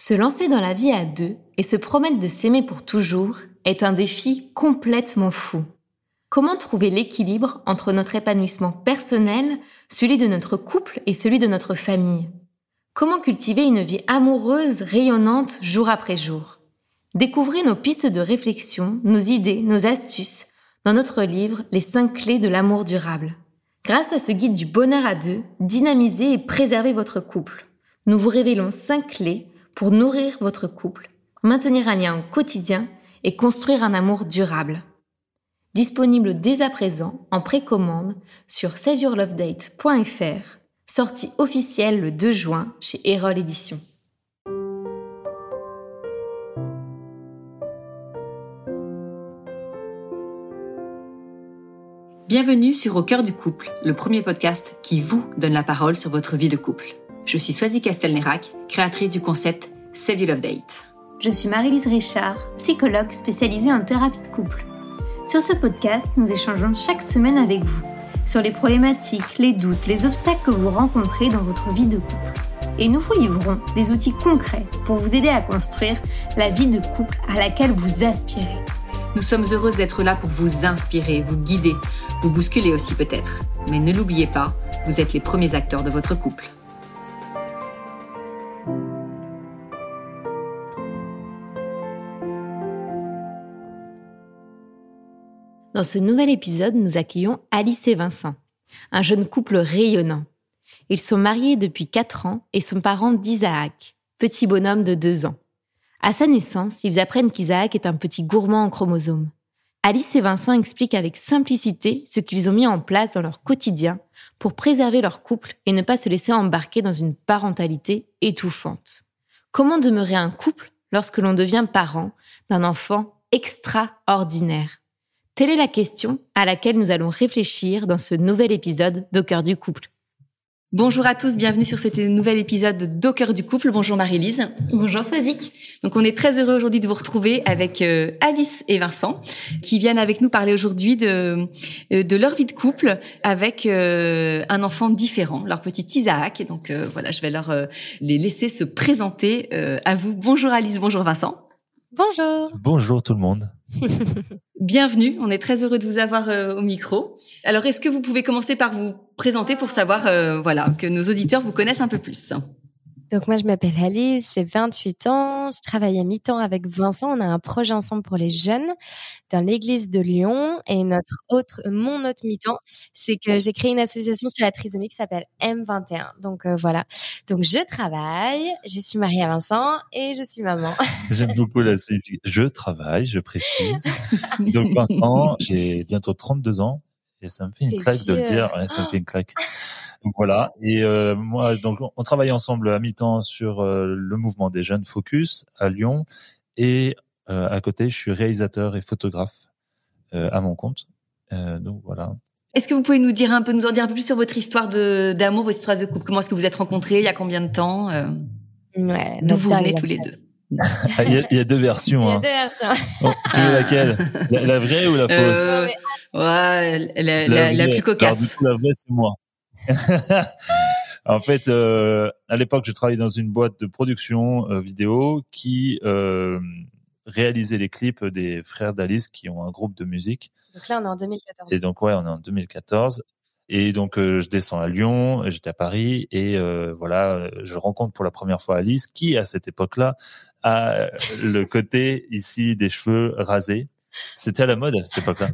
Se lancer dans la vie à deux et se promettre de s'aimer pour toujours est un défi complètement fou. Comment trouver l'équilibre entre notre épanouissement personnel, celui de notre couple et celui de notre famille? Comment cultiver une vie amoureuse, rayonnante jour après jour? Découvrez nos pistes de réflexion, nos idées, nos astuces dans notre livre Les 5 clés de l'amour durable. Grâce à ce guide du bonheur à deux, dynamisez et préservez votre couple. Nous vous révélons 5 clés pour nourrir votre couple, maintenir un lien au quotidien et construire un amour durable. Disponible dès à présent en précommande sur saveyourlovedate.fr, sortie officielle le 2 juin chez Erol Éditions. Bienvenue sur Au cœur du couple, le premier podcast qui vous donne la parole sur votre vie de couple. Je suis Swazi Castelnerac, créatrice du concept Save Your Love Date. Je suis Marie-Lise Richard, psychologue spécialisée en thérapie de couple. Sur ce podcast, nous échangeons chaque semaine avec vous sur les problématiques, les doutes, les obstacles que vous rencontrez dans votre vie de couple. Et nous vous livrons des outils concrets pour vous aider à construire la vie de couple à laquelle vous aspirez. Nous sommes heureuses d'être là pour vous inspirer, vous guider, vous bousculer aussi peut-être. Mais ne l'oubliez pas, vous êtes les premiers acteurs de votre couple. Dans ce nouvel épisode, nous accueillons Alice et Vincent, un jeune couple rayonnant. Ils sont mariés depuis 4 ans et sont parents d'Isaac, petit bonhomme de 2 ans. À sa naissance, ils apprennent qu'Isaac est un petit gourmand en chromosomes. Alice et Vincent expliquent avec simplicité ce qu'ils ont mis en place dans leur quotidien pour préserver leur couple et ne pas se laisser embarquer dans une parentalité étouffante. Comment demeurer un couple lorsque l'on devient parent d'un enfant extraordinaire? Telle est la question à laquelle nous allons réfléchir dans ce nouvel épisode d'Au cœur du couple. Bonjour à tous, bienvenue sur cet nouvel épisode de Docker du couple. Bonjour Marie-Lise. Bonjour Swazik. Donc on est très heureux aujourd'hui de vous retrouver avec euh, Alice et Vincent qui viennent avec nous parler aujourd'hui de euh, de leur vie de couple avec euh, un enfant différent, leur petit Isaac. Et donc voilà, je vais leur les laisser se présenter à vous. Bonjour Alice, bonjour Vincent. Bonjour. Bonjour tout le monde. Bienvenue, on est très heureux de vous avoir euh, au micro. Alors, est-ce que vous pouvez commencer par vous présenter pour savoir, euh, voilà, que nos auditeurs vous connaissent un peu plus? Donc moi je m'appelle Alice, j'ai 28 ans, je travaille à mi-temps avec Vincent, on a un projet ensemble pour les jeunes dans l'église de Lyon et notre autre mon autre mi-temps, c'est que j'ai créé une association sur la trisomie qui s'appelle M21. Donc euh, voilà. Donc je travaille, je suis mariée à Vincent et je suis maman. J'aime beaucoup la je travaille, je précise. Donc Vincent, j'ai bientôt 32 ans et ça me fait une claque de le dire, ouais, ça me fait une claque. Donc voilà. Et euh, moi, donc on travaille ensemble à mi-temps sur euh, le mouvement des jeunes Focus à Lyon, et euh, à côté, je suis réalisateur et photographe à mon compte. donc voilà. Est-ce que vous pouvez nous dire un peu, nous en dire un peu plus sur votre histoire de d'amour, votre histoire de couple? Comment est-ce que vous êtes rencontrés? Il y a combien de temps Ouais. D'où vous venez tous les deux? Il, y a, il, y a, deux versions. Il y a hein. deux versions. Oh, tu veux laquelle? La, la, vraie ou la fausse? Euh, Ouais, la, la, la, plus cocasse. Alors, du coup, la vraie, c'est moi. en fait, euh, à l'époque, je travaillais dans une boîte de production euh, vidéo qui euh, réalisait les clips des frères d'Alice qui ont un groupe de musique. Donc là, on est en 2014. Et donc, ouais, on est en 2014. Et donc, euh, je descends à Lyon, j'étais à Paris, et euh, voilà, je rencontre pour la première fois Alice, qui à cette époque-là a le côté ici des cheveux rasés. C'était à la mode à cette époque-là.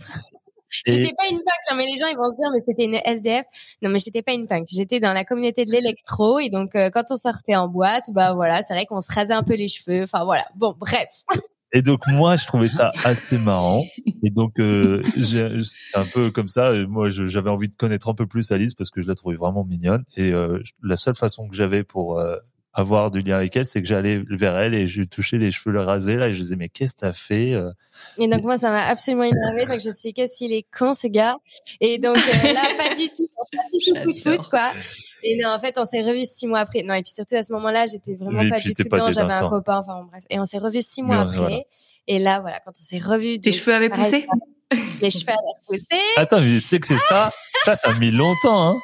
J'étais pas une punk, hein, mais les gens ils vont se dire mais c'était une SDF. Non mais j'étais pas une punk, j'étais dans la communauté de l'électro et donc euh, quand on sortait en boîte, bah voilà, c'est vrai qu'on se rasait un peu les cheveux. Enfin voilà. Bon, bref. Et donc moi, je trouvais ça assez marrant. Et donc euh, c'est un peu comme ça. Moi, j'avais envie de connaître un peu plus Alice parce que je la trouvais vraiment mignonne. Et euh, la seule façon que j'avais pour euh, avoir du lien avec elle, c'est que j'allais vers elle et je lui touchais les cheveux rasés là et je disais mais qu'est-ce que t'as fait euh? Et donc moi ça m'a absolument énervé donc je me suis dit qu'est-ce qu'il est con ce gars? Et donc euh, là pas du tout pas du tout coup de foot quoi. Et non en fait on s'est revus six mois après. Non et puis surtout à ce moment-là j'étais vraiment pas du tout dedans j'avais un copain enfin bon, bref. Et on s'est revus six mois après. Et là voilà quand on s'est revus tes cheveux avaient poussé? mes cheveux avaient poussé. Attends mais tu sais que c'est ça? Ça ça a mis longtemps hein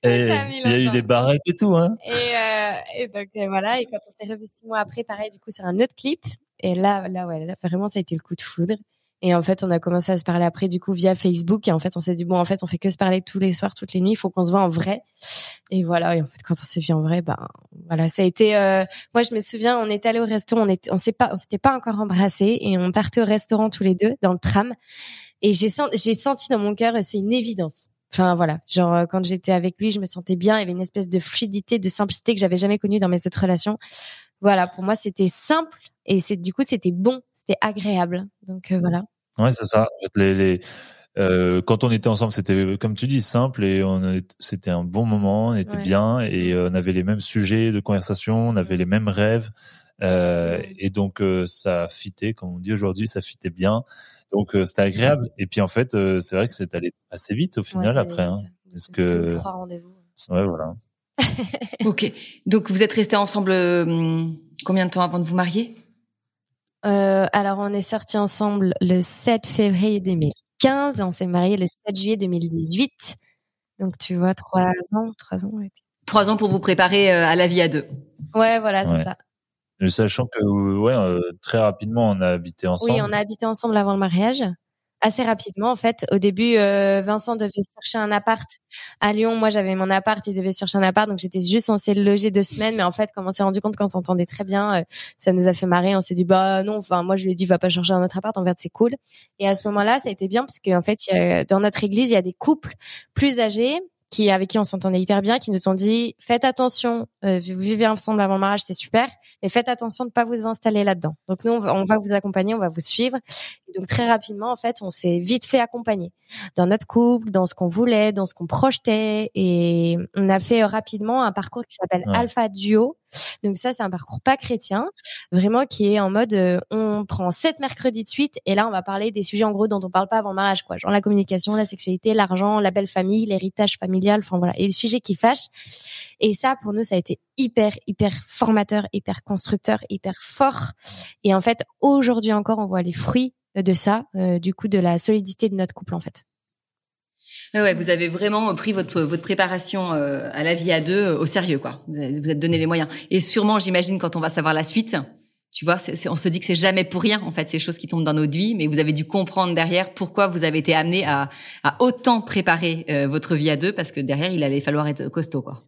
il y a eu des barrettes et tout, hein. Et, euh, et donc euh, voilà. Et quand on s'est revu six mois après, pareil, du coup, sur un autre clip. Et là, là, ouais, là, vraiment, ça a été le coup de foudre. Et en fait, on a commencé à se parler après, du coup, via Facebook. Et en fait, on s'est dit, bon, en fait, on fait que se parler tous les soirs, toutes les nuits. Il faut qu'on se voit en vrai. Et voilà. Et en fait, quand on s'est vu en vrai, ben, voilà, ça a été, euh... moi, je me souviens, on est allé au restaurant, on était, on s'est pas, on s'était pas encore embrassés et on partait au restaurant tous les deux dans le tram. Et j'ai senti, j'ai senti dans mon cœur, c'est une évidence. Enfin voilà, genre euh, quand j'étais avec lui, je me sentais bien. Il y avait une espèce de fluidité, de simplicité que j'avais jamais connue dans mes autres relations. Voilà, pour moi, c'était simple et c'est du coup, c'était bon c'était agréable. Donc euh, voilà. Ouais, c'est ça. Les, les, euh, quand on était ensemble, c'était comme tu dis simple et c'était un bon moment, on était bien et on avait les mêmes sujets de conversation, on avait les mêmes rêves euh, et donc ça fitait, comme on dit aujourd'hui, ça fitait bien. Donc c'était agréable. Et puis en fait, c'est vrai que c'est allé assez vite au final après. Hein, parce que trois rendez-vous. Ouais, voilà. ok. Donc vous êtes restés ensemble combien de temps avant de vous marier? Euh, alors, on est sortis ensemble le 7 février 2015 et on s'est mariés le 7 juillet 2018. Donc, tu vois, trois ans, trois ans. Trois ans pour vous préparer euh, à la vie à deux. Ouais, voilà, c'est ça. Sachant que, ouais, euh, très rapidement, on a habité ensemble. Oui, on a habité ensemble avant le mariage assez rapidement en fait. Au début, euh, Vincent devait chercher un appart à Lyon. Moi, j'avais mon appart, il devait chercher un appart, donc j'étais juste censée le loger deux semaines. Mais en fait, comme on s'est rendu compte qu'on s'entendait très bien, euh, ça nous a fait marrer. On s'est dit bah non. Enfin, moi, je lui ai dit va pas chercher un autre appart. En fait, c'est cool. Et à ce moment-là, ça a été bien parce qu'en fait, dans notre église, il y a des couples plus âgés qui avec qui on s'entendait hyper bien, qui nous ont dit faites attention, euh, vous vivez ensemble avant le mariage, c'est super, mais faites attention de ne pas vous installer là-dedans. Donc nous, on va, on va, vous accompagner, on va vous suivre. Et donc très rapidement, en fait, on s'est vite fait accompagner dans notre couple, dans ce qu'on voulait, dans ce qu'on projetait, et on a fait rapidement un parcours qui s'appelle Alpha Duo. Donc ça, c'est un parcours pas chrétien, vraiment qui est en mode euh, on prend sept mercredis de suite et là on va parler des sujets en gros dont on parle pas avant le mariage, quoi, genre la communication, la sexualité, l'argent, la belle famille, l'héritage familial, enfin voilà, et les sujets qui fâchent. Et ça, pour nous, ça a été hyper, hyper formateur, hyper constructeur, hyper fort. Et en fait, aujourd'hui encore, on voit les fruits de ça, euh, du coup, de la solidité de notre couple, en fait. Ouais, vous avez vraiment pris votre votre préparation euh, à la vie à deux euh, au sérieux, quoi. Vous vous êtes donné les moyens. Et sûrement, j'imagine, quand on va savoir la suite, tu vois, on se dit que c'est jamais pour rien, en fait, ces choses qui tombent dans notre vie, mais vous avez dû comprendre derrière pourquoi vous avez été amené à, à autant préparer votre vie à deux, parce que derrière, il allait falloir être costaud, quoi.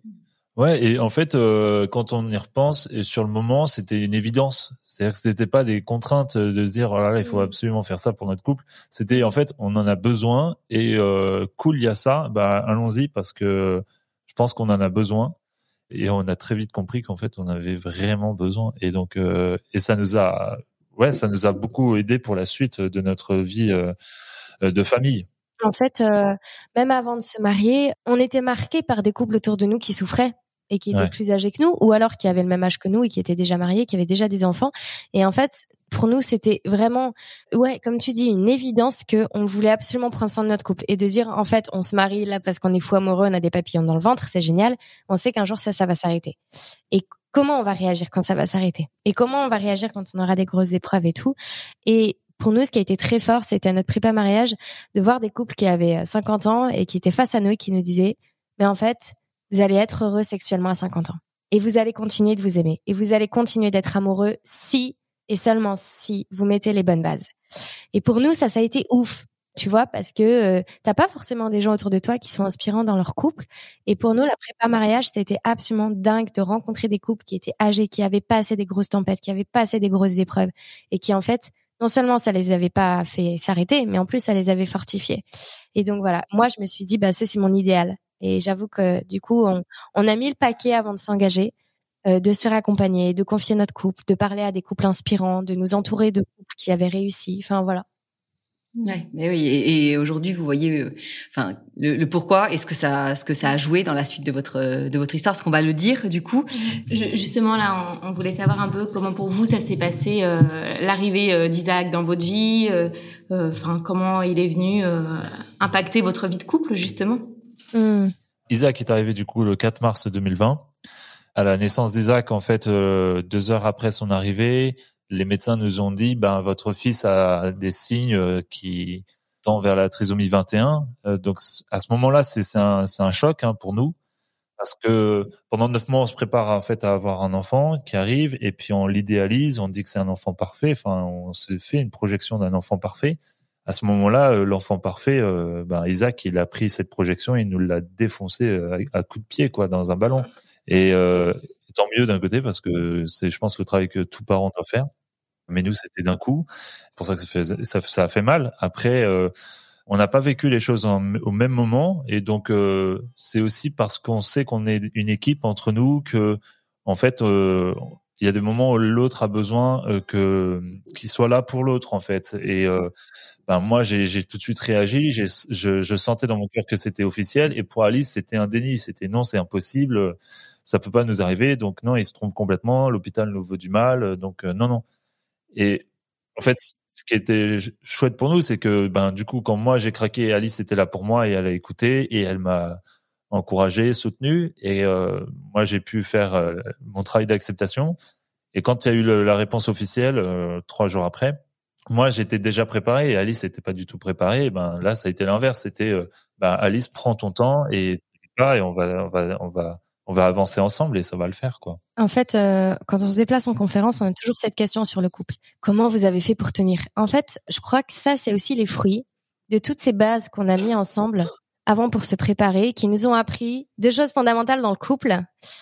Ouais, et en fait, euh, quand on y repense, et sur le moment, c'était une évidence. C'est-à-dire que ce n'était pas des contraintes de se dire, oh là là, il faut absolument faire ça pour notre couple. C'était en fait, on en a besoin et euh, cool, il y a ça, bah allons-y parce que je pense qu'on en a besoin. Et on a très vite compris qu'en fait, on avait vraiment besoin. Et donc, euh, et ça nous a, ouais, ça nous a beaucoup aidé pour la suite de notre vie euh, de famille. En fait, euh, même avant de se marier, on était marqué par des couples autour de nous qui souffraient et qui étaient plus âgés que nous, ou alors qui avaient le même âge que nous et qui étaient déjà mariés, qui avaient déjà des enfants. Et en fait, pour nous, c'était vraiment, ouais, comme tu dis, une évidence que on voulait absolument prendre soin de notre couple et de dire, en fait, on se marie là parce qu'on est fou amoureux, on a des papillons dans le ventre, c'est génial. On sait qu'un jour ça, ça va s'arrêter. Et comment on va réagir quand ça va s'arrêter? Et comment on va réagir quand on aura des grosses épreuves et tout? Et pour nous, ce qui a été très fort, c'était à notre prépa mariage de voir des couples qui avaient 50 ans et qui étaient face à nous et qui nous disaient, mais en fait, vous allez être heureux sexuellement à 50 ans. Et vous allez continuer de vous aimer. Et vous allez continuer d'être amoureux si et seulement si vous mettez les bonnes bases. Et pour nous, ça, ça a été ouf. Tu vois, parce que euh, t'as pas forcément des gens autour de toi qui sont inspirants dans leur couple. Et pour nous, la prépa mariage, ça a été absolument dingue de rencontrer des couples qui étaient âgés, qui avaient passé des grosses tempêtes, qui avaient passé des grosses épreuves, et qui en fait, non seulement ça les avait pas fait s'arrêter, mais en plus ça les avait fortifiés. Et donc voilà, moi je me suis dit, bah ça c'est mon idéal. Et j'avoue que du coup, on, on, a mis le paquet avant de s'engager, euh, de se faire accompagner, de confier notre couple, de parler à des couples inspirants, de nous entourer de couples qui avaient réussi. Enfin voilà. Ouais, mais oui. Et, aujourd'hui, vous voyez, euh, enfin, le, pourquoi et ce que ça, ce que ça a joué dans la suite de votre de votre histoire, ce qu'on va le dire du coup. justement, là, on, voulait savoir un peu comment pour vous ça s'est passé euh, l'arrivée d'Isaac dans votre vie. Enfin, comment il est venu impacter votre vie de couple justement. Hmm. Isaac est arrivé du coup le 4 mars 2020. À la naissance d'Isaac, en fait, euh, deux heures après son arrivée, les médecins nous ont dit, ben votre fils a des signes euh, qui tendent vers la trisomie 21. Euh, donc à ce moment-là, c'est un, choc hein, pour nous. parce que pendant neuf mois, on se prépare en fait à avoir un enfant qui arrive et puis on l'idéalise, on dit que c'est un enfant parfait. Enfin, on se fait une projection d'un enfant parfait. À ce moment-là, euh, l'enfant parfait, ben Isaac, il a pris cette projection et il nous l'a défoncé à coups de pied quoi dans un ballon. Et tant mieux d'un côté parce que c'est, je pense, le travail que tout parent doit faire. Mais nous, c'était d'un coup. C'est pour ça que ça, a fait mal. Après on n'a pas vécu les choses au même moment. Et donc euh, c'est aussi parce qu'on sait qu'on est une équipe entre nous que en fait euh, il y a des moments où l'autre a besoin euh, que qu'il soit là pour l'autre en fait. Et ben moi j'ai tout de suite réagi. Je, je sentais dans mon cœur que c'était officiel. Et pour Alice c'était un déni. C'était non c'est impossible. Ça peut pas nous arriver. Donc non il se trompe complètement. L'hôpital nous veut du mal. Donc non non et en fait, ce qui était chouette pour nous, c'est que ben du coup, quand moi j'ai craqué, Alice était là pour moi et elle a écouté et elle m'a encouragé, soutenu et euh, moi j'ai pu faire euh, mon travail d'acceptation. Et quand il y a eu la réponse officielle euh, trois jours après, moi j'étais déjà préparé et Alice n'était pas du tout préparée. Ben là, ça a été l'inverse. C'était ben, Alice, prends ton temps et et on va on va on va on va avancer ensemble et ça va le faire, quoi. En fait, euh, quand on se déplace en conférence, on a toujours cette question sur le couple. Comment vous avez fait pour tenir? En fait, je crois que ça, c'est aussi les fruits de toutes ces bases qu'on a mis ensemble avant pour se préparer, qui nous ont appris des choses fondamentales dans le couple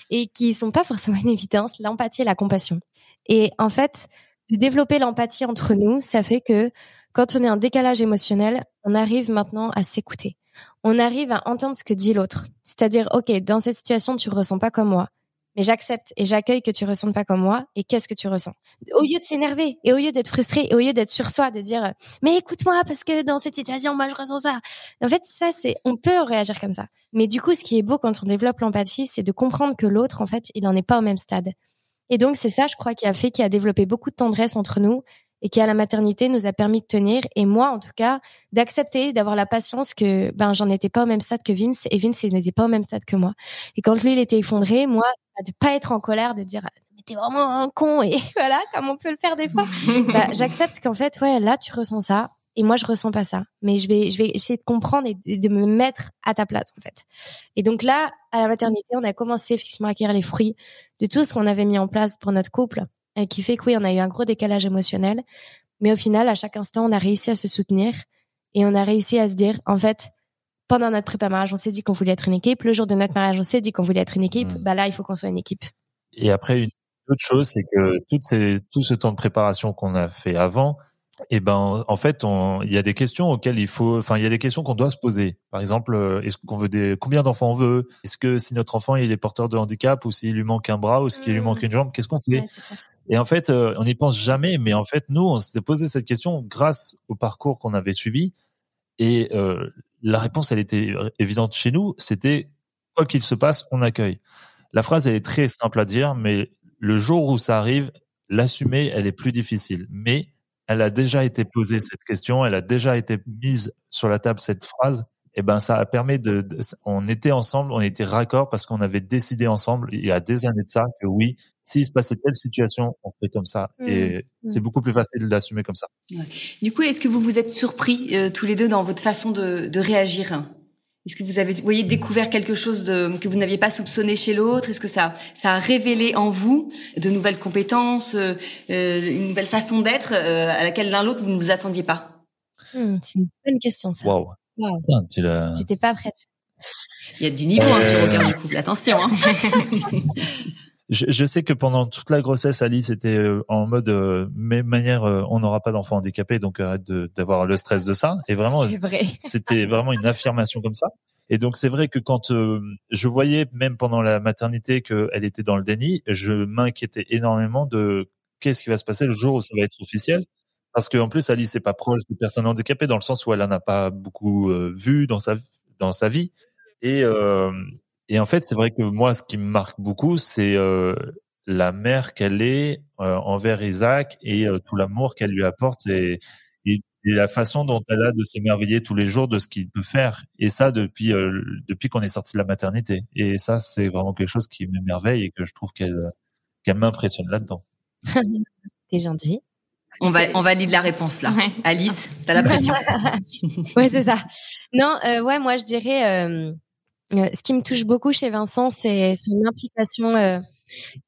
et qui sont pas forcément une évidence, l'empathie et la compassion. Et en fait, développer l'empathie entre nous, ça fait que quand on est en décalage émotionnel, on arrive maintenant à s'écouter on arrive à entendre ce que dit l'autre. C'est-à-dire, OK, dans cette situation, tu ressens pas comme moi. Mais j'accepte et j'accueille que tu ressens pas comme moi. Et qu'est-ce que tu ressens? Au lieu de s'énerver et au lieu d'être frustré et au lieu d'être sur soi, de dire mais écoute-moi parce que dans cette situation moi je ressens ça. En fait, ça c'est on peut réagir comme ça. Mais du coup, ce qui est beau quand on développe l'empathie, c'est de comprendre que l'autre en fait il n'en est pas au même stade. Et donc c'est ça, je crois, qui a fait qui a développé beaucoup de tendresse entre nous et qui à la maternité nous a permis de tenir. Et moi en tout cas d'accepter d'avoir la patience que ben j'en étais pas au même stade que Vince et Vince n'était pas au même stade que moi. Et quand lui il était effondré moi de pas être en colère de dire mais t'es vraiment un con et voilà comme on peut le faire des fois. Bah, j'accepte qu'en fait ouais là tu ressens ça et moi je ressens pas ça. Mais je vais je vais essayer de comprendre et de me mettre à ta place en fait et donc là à la maternité on a commencé effectivement à acquérir les fruits de tout ce qu'on avait mis en place pour notre couple et qui fait que oui, on a eu un gros décalage émotionnel, mais au final, à chaque instant, on a réussi à se soutenir et on a réussi à se dire, en fait, pendant notre prépa mariage, on s'est dit qu'on voulait être une équipe. Le jour de notre mariage, on s'est dit qu'on voulait être une équipe. Mmh. Bah là, il faut qu'on soit une équipe. Et après, une autre chose, c'est que toutes ces, tout ce temps de préparation qu'on a fait avant, eh ben en fait il y a des questions auxquelles il faut enfin il y a des questions qu'on doit se poser par exemple euh, est-ce qu'on veut des combien d'enfants on veut? Est-ce que si notre enfant il est porteur de handicap ou s'il lui manque un bras ou s'il lui manque mmh. une jambe qu'est-ce qu'on fait? Et en fait, euh, on n'y pense jamais, mais en fait, nous, on s'était posé cette question grâce au parcours qu'on avait suivi. Et euh, la réponse, elle était évidente chez nous. C'était quoi qu'il se passe, on accueille. La phrase, elle est très simple à dire, mais le jour où ça arrive, l'assumer, elle est plus difficile. Mais elle a déjà été posée cette question, elle a déjà été mise sur la table cette phrase. Et ben, ça a permis de, de on était ensemble, on était raccord parce qu'on avait décidé ensemble il y a des années de ça que oui, s'il se passait telle situation, on fait comme ça. Mmh. Et mmh. c'est beaucoup plus facile d'assumer comme ça. Du coup, est-ce que vous vous êtes surpris euh, tous les deux dans votre façon de, de réagir? Est-ce que vous avez, vous voyez, découvert quelque chose de, que vous n'aviez pas soupçonné chez l'autre? Est-ce que ça, ça a révélé en vous de nouvelles compétences, euh, euh une nouvelle façon d'être euh, à laquelle l'un l'autre vous ne vous attendiez pas? Mmh, C'est une bonne question, ça. J'étais pas prête. Il y a du niveau hein, sur Regard du couple, attention. Hein. je, je, sais que pendant toute la grossesse, Alice était euh, en mode, euh, mais manière, euh, on n'aura pas d'enfant handicapé, donc arrête d'avoir le stress de ça. Et vraiment, c'était vraiment une affirmation comme ça. Et donc c'est vrai que quand je voyais même pendant la maternité qu'elle était dans le déni, je m'inquiétais énormément de qu'est-ce qui va se passer le jour où ça va être officiel. Parce qu'en plus, Alice n'est pas proche de personnes handicapées dans le sens où elle en a pas beaucoup vu dans sa dans sa vie. Et et en fait, c'est vrai que moi, ce qui me marque beaucoup, c'est euh, la mère qu'elle est euh, envers Isaac et euh, tout l'amour qu'elle lui apporte et, et, la façon dont elle a de s'émerveiller tous les jours de ce qu'il peut faire. Et ça depuis depuis qu'on est sorti de la maternité. Et ça, c'est vraiment quelque chose qui m'émerveille et que je trouve qu'elle qu'elle m'impressionne là-dedans. T'es gentil. On va, on valide la réponse là. Alice, t'as la pression. ouais, c'est ça. Non, ouais, moi je dirais ce qui me touche beaucoup chez Vincent, c'est son implication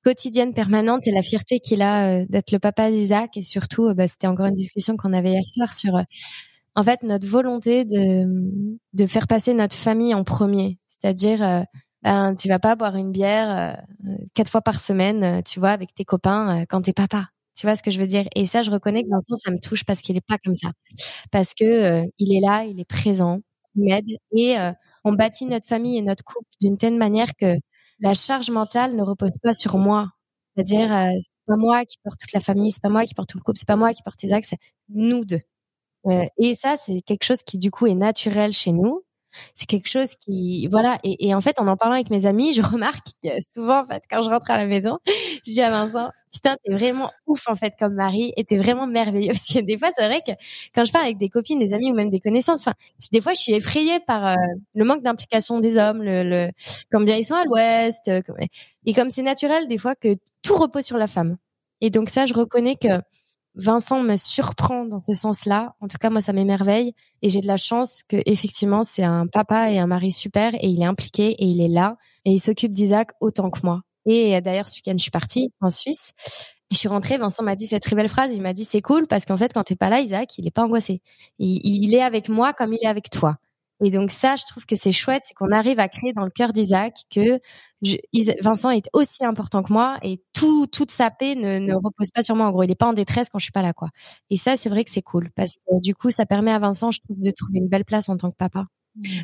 quotidienne permanente et la fierté qu'il a d'être le papa d'Isaac et surtout, bah, c'était encore une discussion qu'on avait hier soir sur en fait notre volonté de de faire passer notre famille en premier, c'est-à-dire ben tu vas pas boire une bière quatre fois par semaine, tu vois, avec tes copains quand t'es papa. Tu vois ce que je veux dire? Et ça, je reconnais que Vincent, ça me touche parce qu'il est pas comme ça, parce que il est là, il est présent, il m'aide et on bâtit notre famille et notre couple d'une telle manière que la charge mentale ne repose pas sur moi. C'est-à-dire, euh, c'est pas moi qui porte toute la famille, c'est pas moi qui porte tout le couple, c'est pas moi qui porte Isaac, c'est nous deux. Euh, et ça, c'est quelque chose qui du coup est naturel chez nous c'est quelque chose qui voilà et, et, en fait en en parlant avec mes amis je remarque que souvent en fait quand je rentre à la maison je dis à Vincent putain t'es vraiment ouf en fait comme mari et t'es vraiment merveilleux. Parce que des fois c'est vrai que quand je parle avec des copines des amis ou même des connaissances enfin des fois je suis effrayée par euh, le manque d'implication des hommes le, le comme bien ils sont à l'ouest euh, et comme c'est naturel des fois que tout repose sur la femme. Et donc ça je reconnais que Vincent me surprend dans ce sens-là. En tout cas, moi, ça m'émerveille et j'ai de la chance que effectivement, c'est un papa et un mari super et il est impliqué et il est là et il s'occupe d'Isaac autant que moi. Et d'ailleurs, ce week-end, je suis partie en Suisse. Je suis rentrée, Vincent m'a dit cette très belle phrase. Il m'a dit c'est cool parce qu'en fait, quand t'es pas là, Isaac, il est pas angoissé. il est avec moi comme il est avec toi. Et donc ça, je trouve que c'est chouette, c'est qu'on arrive à créer dans le cœur d'Isaac que Vincent est aussi important que moi et tout, toute sa paix ne, repose pas sur moi. En gros, il est pas en détresse quand je suis pas là, quoi. Et ça, c'est vrai que c'est cool parce que du coup, ça permet à Vincent, je trouve, de trouver une belle place en tant que papa.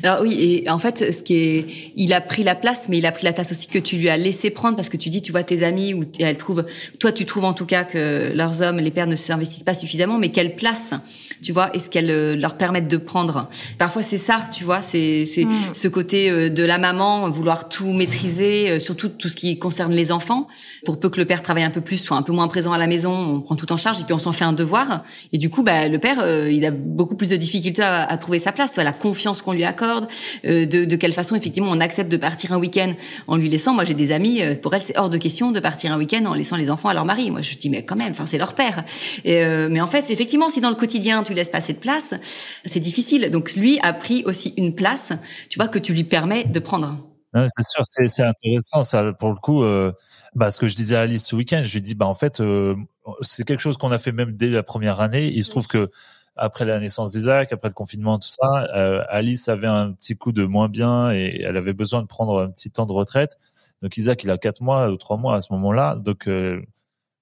Alors oui, et en fait, ce qui est, il a pris la place, mais il a pris la place aussi que tu lui as laissé prendre parce que tu dis, tu vois, tes amis ou elles trouvent, toi, tu trouves en tout cas que leurs hommes, les pères ne s'investissent pas suffisamment, mais quelle place, tu vois, est-ce qu'elles euh, leur permettent de prendre Parfois, c'est ça, tu vois, c'est c'est mm. ce côté euh, de la maman vouloir tout maîtriser, euh, surtout tout ce qui concerne les enfants. Pour peu que le père travaille un peu plus, soit un peu moins présent à la maison, on prend tout en charge et puis on s'en fait un devoir. Et du coup, bah, le père, il a beaucoup plus de difficultés à, à trouver sa place, soit la confiance qu'on lui accorde, euh, de, de, quelle façon effectivement on accepte de partir un week-end en lui laissant. Moi, j'ai des amis, euh, pour elles, c'est hors de question de partir un week-end en laissant les enfants à leur mari. Moi, je dis mais quand même, enfin c'est leur père. Et, euh, mais en fait, effectivement, si dans le quotidien tu laisses passer de place, c'est difficile. Donc lui a pris aussi une place, tu vois, que tu lui permets de prendre. c'est sûr, c'est intéressant ça pour le coup. Euh, bah, ce que je disais à Alice ce week-end, je lui dis bah en fait c'est quelque chose qu'on a fait même dès la première année. Il se trouve que après la naissance d'Isaac, après le confinement, tout ça, euh, Alice avait un petit coup de moins bien et elle avait besoin de prendre un petit temps de retraite. Donc Isaac, il a quatre mois ou trois mois à ce moment-là. Donc euh,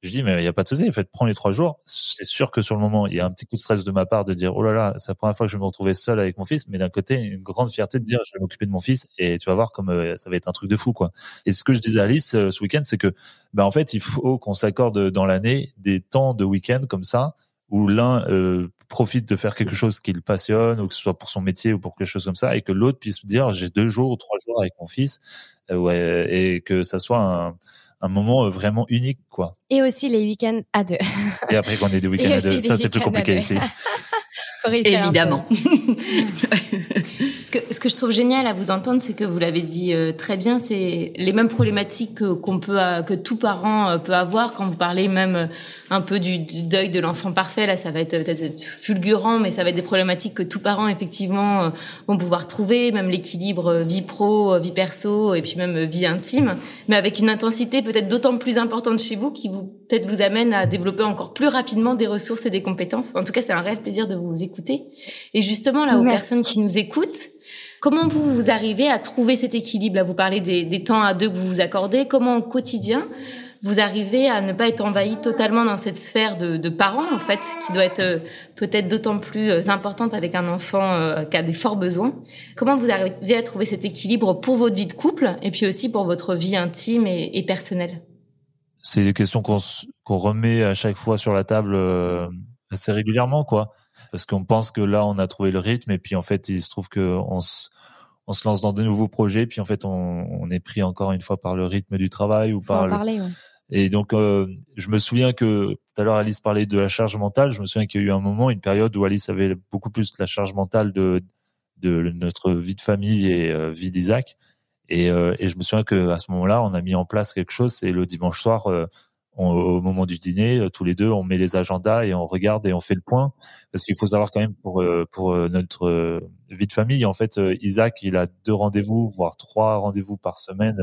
je dis mais il n'y a pas de souci, en fait, prends les trois jours. C'est sûr que sur le moment, il y a un petit coup de stress de ma part de dire oh là là, c'est la première fois que je vais me retrouver seul avec mon fils, mais d'un côté une grande fierté de dire je vais m'occuper de mon fils et tu vas voir comme euh, ça va être un truc de fou quoi. Et ce que je disais à Alice ce week-end, c'est que ben en fait il faut qu'on s'accorde dans l'année des temps de week-end comme ça où l'un euh, profite de faire quelque chose qu'il passionne, ou que ce soit pour son métier ou pour quelque chose comme ça, et que l'autre puisse dire j'ai deux jours ou trois jours avec mon fils, euh, ouais, et que ça soit un, un moment euh, vraiment unique, quoi. Et aussi les week-ends à deux. et après qu'on ait des week-ends à deux, ça c'est plus compliqué ici. Évidemment. ce, que, ce que je trouve génial à vous entendre, c'est que vous l'avez dit euh, très bien, c'est les mêmes problématiques qu'on peut, que tout parent euh, peut avoir quand vous parlez même euh, un peu du, deuil de l'enfant parfait. Là, ça va être peut-être fulgurant, mais ça va être des problématiques que tout parent effectivement vont pouvoir trouver, même l'équilibre vie pro, vie perso, et puis même vie intime, mais avec une intensité peut-être d'autant plus importante chez vous qui vous peut-être vous amène à développer encore plus rapidement des ressources et des compétences. En tout cas, c'est un réel plaisir de vous écouter. Et justement, là, aux personnes qui nous écoutent, comment vous, vous arrivez à trouver cet équilibre Là, vous parlez des, des temps à deux que vous vous accordez. Comment au quotidien vous arrivez à ne pas être envahi totalement dans cette sphère de, de parents, en fait, qui doit être euh, peut-être d'autant plus euh, importante avec un enfant euh, qui a des forts besoins? Comment vous arrivez à trouver cet équilibre pour votre vie de couple et puis aussi pour votre vie intime et, et personnelle? C'est des questions qu'on qu'on remet à chaque fois sur la table assez régulièrement, quoi parce qu'on pense que là on a trouvé le rythme et puis en fait il se trouve que on se on se lance dans de nouveaux projets puis en fait on, on est pris encore une fois par le rythme du travail ou par en parler, ouais. et donc euh, je me souviens que tout à l'heure Alice parlait de la charge mentale. Je me souviens qu'il y a eu un moment une période où Alice avait beaucoup plus la charge mentale de de notre vie de famille et euh, vie d'Isaac. Et, euh, et je me souviens que à ce moment-là on a mis en place quelque chose. C'est le dimanche soir au moment du dîner, euh, tous les deux, on met les agendas et on regarde et on fait le point. Parce qu'il faut savoir quand même pour euh, pour euh, notre vie de famille, en fait, Isaac, il a deux rendez-vous, voire trois rendez-vous par semaine,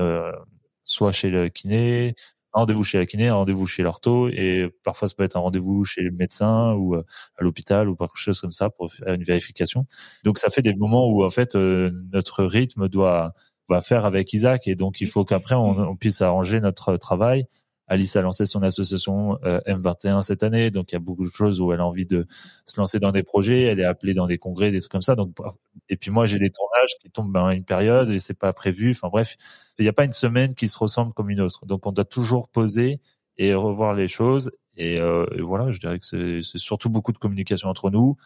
soit chez le kiné, un rendez-vous chez la kiné, un rendez-vous chez l'ortho, et parfois ça peut être un rendez-vous chez le médecin ou à l'hôpital ou quelque chose comme ça pour faire une vérification. Donc ça fait des moments où en fait notre rythme doit va faire avec Isaac et donc il faut qu'après on, on puisse arranger notre travail Alice a lancé son association euh, M21 cette année, donc il y a beaucoup de choses où elle a envie de se lancer dans des projets. Elle est appelée dans des congrès, des trucs comme ça. Donc, et puis moi j'ai des tournages qui tombent à une période et c'est pas prévu. Enfin bref, il n'y a pas une semaine qui se ressemble comme une autre. Donc on doit toujours poser et revoir les choses. Et, euh, voilà, je dirais que c'est surtout beaucoup de communication entre nous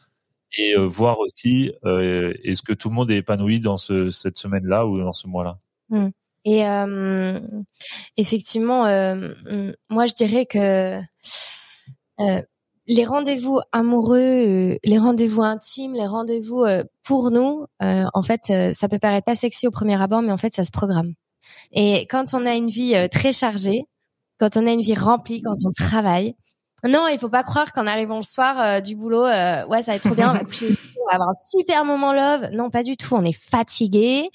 et euh, voir aussi est-ce que tout le monde est épanoui dans ce, cette semaine-là ou dans ce mois-là. Mmh. Et euh, effectivement, euh, moi je dirais que euh, les rendez-vous amoureux, les rendez-vous intimes, les rendez-vous pour nous, en fait, ça peut paraître pas sexy au premier abord, mais en fait, ça se programme. Et quand on a une vie très chargée, quand on a une vie remplie, quand on travaille, non, il faut pas croire qu'en arrivant le soir du boulot, ouais, ça va être trop bien, on va coucher va avoir un super moment love. Non, pas du tout. On est fatigué.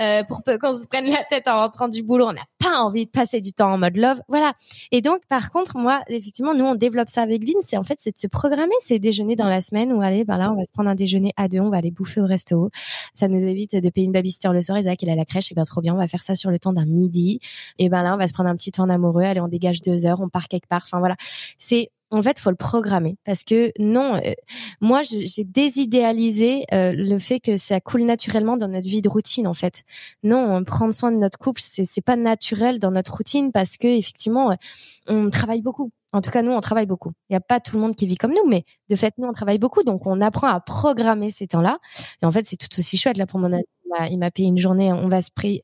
Euh, pour peu qu'on se prenne la tête en rentrant du boulot, on n'a pas envie de passer du temps en mode love. Voilà. Et donc, par contre, moi, effectivement, nous, on développe ça avec Vin. C'est en fait, c'est de se programmer ces déjeuners dans la semaine où allez, ben là, on va se prendre un déjeuner à deux, on va aller bouffer au resto. Ça nous évite de payer une babysitter le soir. Isaac, il a la crèche. Et eh bien, trop bien. On va faire ça sur le temps d'un midi. Et ben là, on va se prendre un petit temps amoureux. Allez, on dégage deux heures, on part quelque part. Enfin, voilà. C'est, en fait, faut le programmer parce que non, euh, moi, j'ai désidéalisé euh, le fait que ça coule naturellement dans notre vie de routine. En fait, non, prendre soin de notre couple, c'est c'est pas naturel dans notre routine parce que effectivement, on travaille beaucoup. En tout cas, nous, on travaille beaucoup. Il n'y a pas tout le monde qui vit comme nous, mais de fait, nous, on travaille beaucoup, donc on apprend à programmer ces temps-là. Et en fait, c'est tout aussi chouette. Là, pour mon ami, il m'a payé une journée. On va se prier,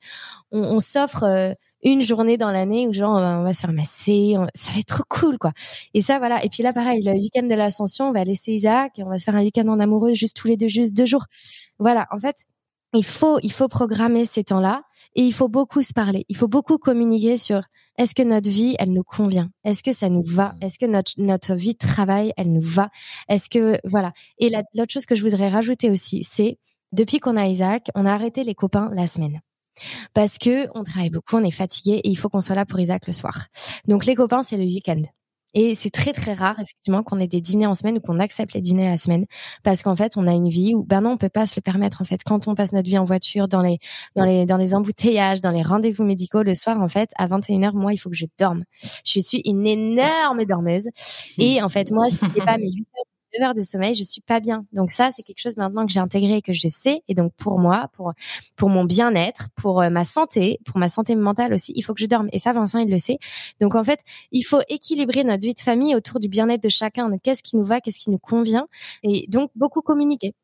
on, s'offre. Euh, une journée dans l'année où genre on va se faire masser, ça va être trop cool quoi. Et ça voilà. Et puis là pareil, le week-end de l'ascension, on va laisser Isaac et on va se faire un week-end en amoureux juste tous les deux, juste deux jours. Voilà. En fait, il faut il faut programmer ces temps-là et il faut beaucoup se parler. Il faut beaucoup communiquer sur est-ce que notre vie elle nous convient, est-ce que ça nous va, est-ce que notre notre vie de travail elle nous va, est-ce que voilà. Et l'autre chose que je voudrais rajouter aussi, c'est depuis qu'on a Isaac, on a arrêté les copains la semaine parce que on travaille beaucoup, on est fatigué et il faut qu'on soit là pour Isaac le soir. Donc les copains, c'est le week-end. Et c'est très très rare effectivement qu'on ait des dîners en semaine ou qu'on accepte les dîners la semaine parce qu'en fait on a une vie où ben non on peut pas se le permettre en fait quand on passe notre vie en voiture dans les dans les dans les embouteillages dans les rendez-vous médicaux le soir en fait à 21h moi il faut que je dorme. Je suis une énorme dormeuse et en fait moi si c'est pas mes 8 heures deux heures de sommeil, je suis pas bien. Donc ça, c'est quelque chose maintenant que j'ai intégré et que je sais. Et donc pour moi, pour pour mon bien-être, pour euh, ma santé, pour ma santé mentale aussi, il faut que je dorme. Et ça, Vincent, il le sait. Donc en fait, il faut équilibrer notre vie de famille autour du bien-être de chacun. Qu'est-ce qui nous va, qu'est-ce qui nous convient, et donc beaucoup communiquer.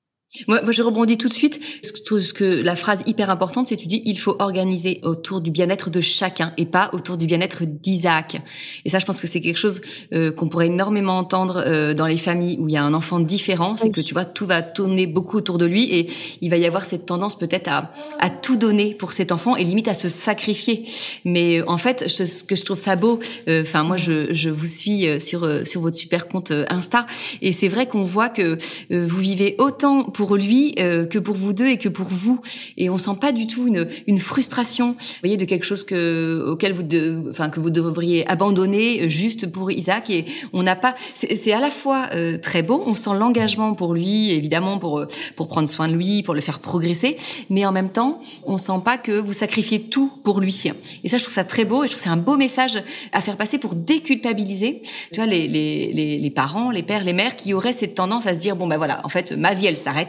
Moi, moi, je rebondis tout de suite. Ce que, la phrase hyper importante, c'est tu dis il faut organiser autour du bien-être de chacun et pas autour du bien-être d'Isaac. Et ça, je pense que c'est quelque chose euh, qu'on pourrait énormément entendre euh, dans les familles où il y a un enfant différent. C'est que tu vois, tout va tourner beaucoup autour de lui et il va y avoir cette tendance peut-être à, à tout donner pour cet enfant et limite à se sacrifier. Mais en fait, ce que je trouve ça beau, euh, enfin moi, je, je vous suis sur sur votre super compte Insta et c'est vrai qu'on voit que vous vivez autant pour lui euh, que pour vous deux et que pour vous. Et on sent pas du tout une, une frustration, vous voyez, de quelque chose que auquel vous, de, enfin que vous devriez abandonner euh, juste pour Isaac. Et on n'a pas. C'est à la fois euh, très beau. On sent l'engagement pour lui, évidemment, pour pour prendre soin de lui, pour le faire progresser. Mais en même temps, on sent pas que vous sacrifiez tout pour lui. Et ça, je trouve ça très beau. Et je trouve c'est un beau message à faire passer pour déculpabiliser. Tu vois, les, les, les, les parents, les pères, les mères qui auraient cette tendance à se dire bon ben voilà, en fait, ma vie elle s'arrête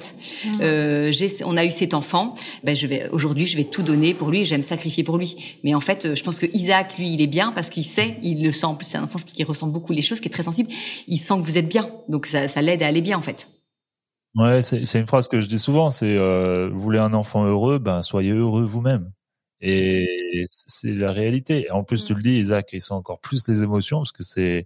euh, on a eu cet enfant. Ben je vais aujourd'hui, je vais tout donner pour lui. J'aime sacrifier pour lui. Mais en fait, je pense que Isaac, lui, il est bien parce qu'il sait, il le sent. En plus, c'est un enfant, je pense qu'il ressent beaucoup les choses, qui est très sensible. Il sent que vous êtes bien, donc ça, ça l'aide à aller bien en fait. Ouais, c'est une phrase que je dis souvent. C'est euh, vous voulez un enfant heureux, ben soyez heureux vous-même. Et c'est la réalité. En plus, tu le dis, Isaac, il sent encore plus les émotions parce que c'est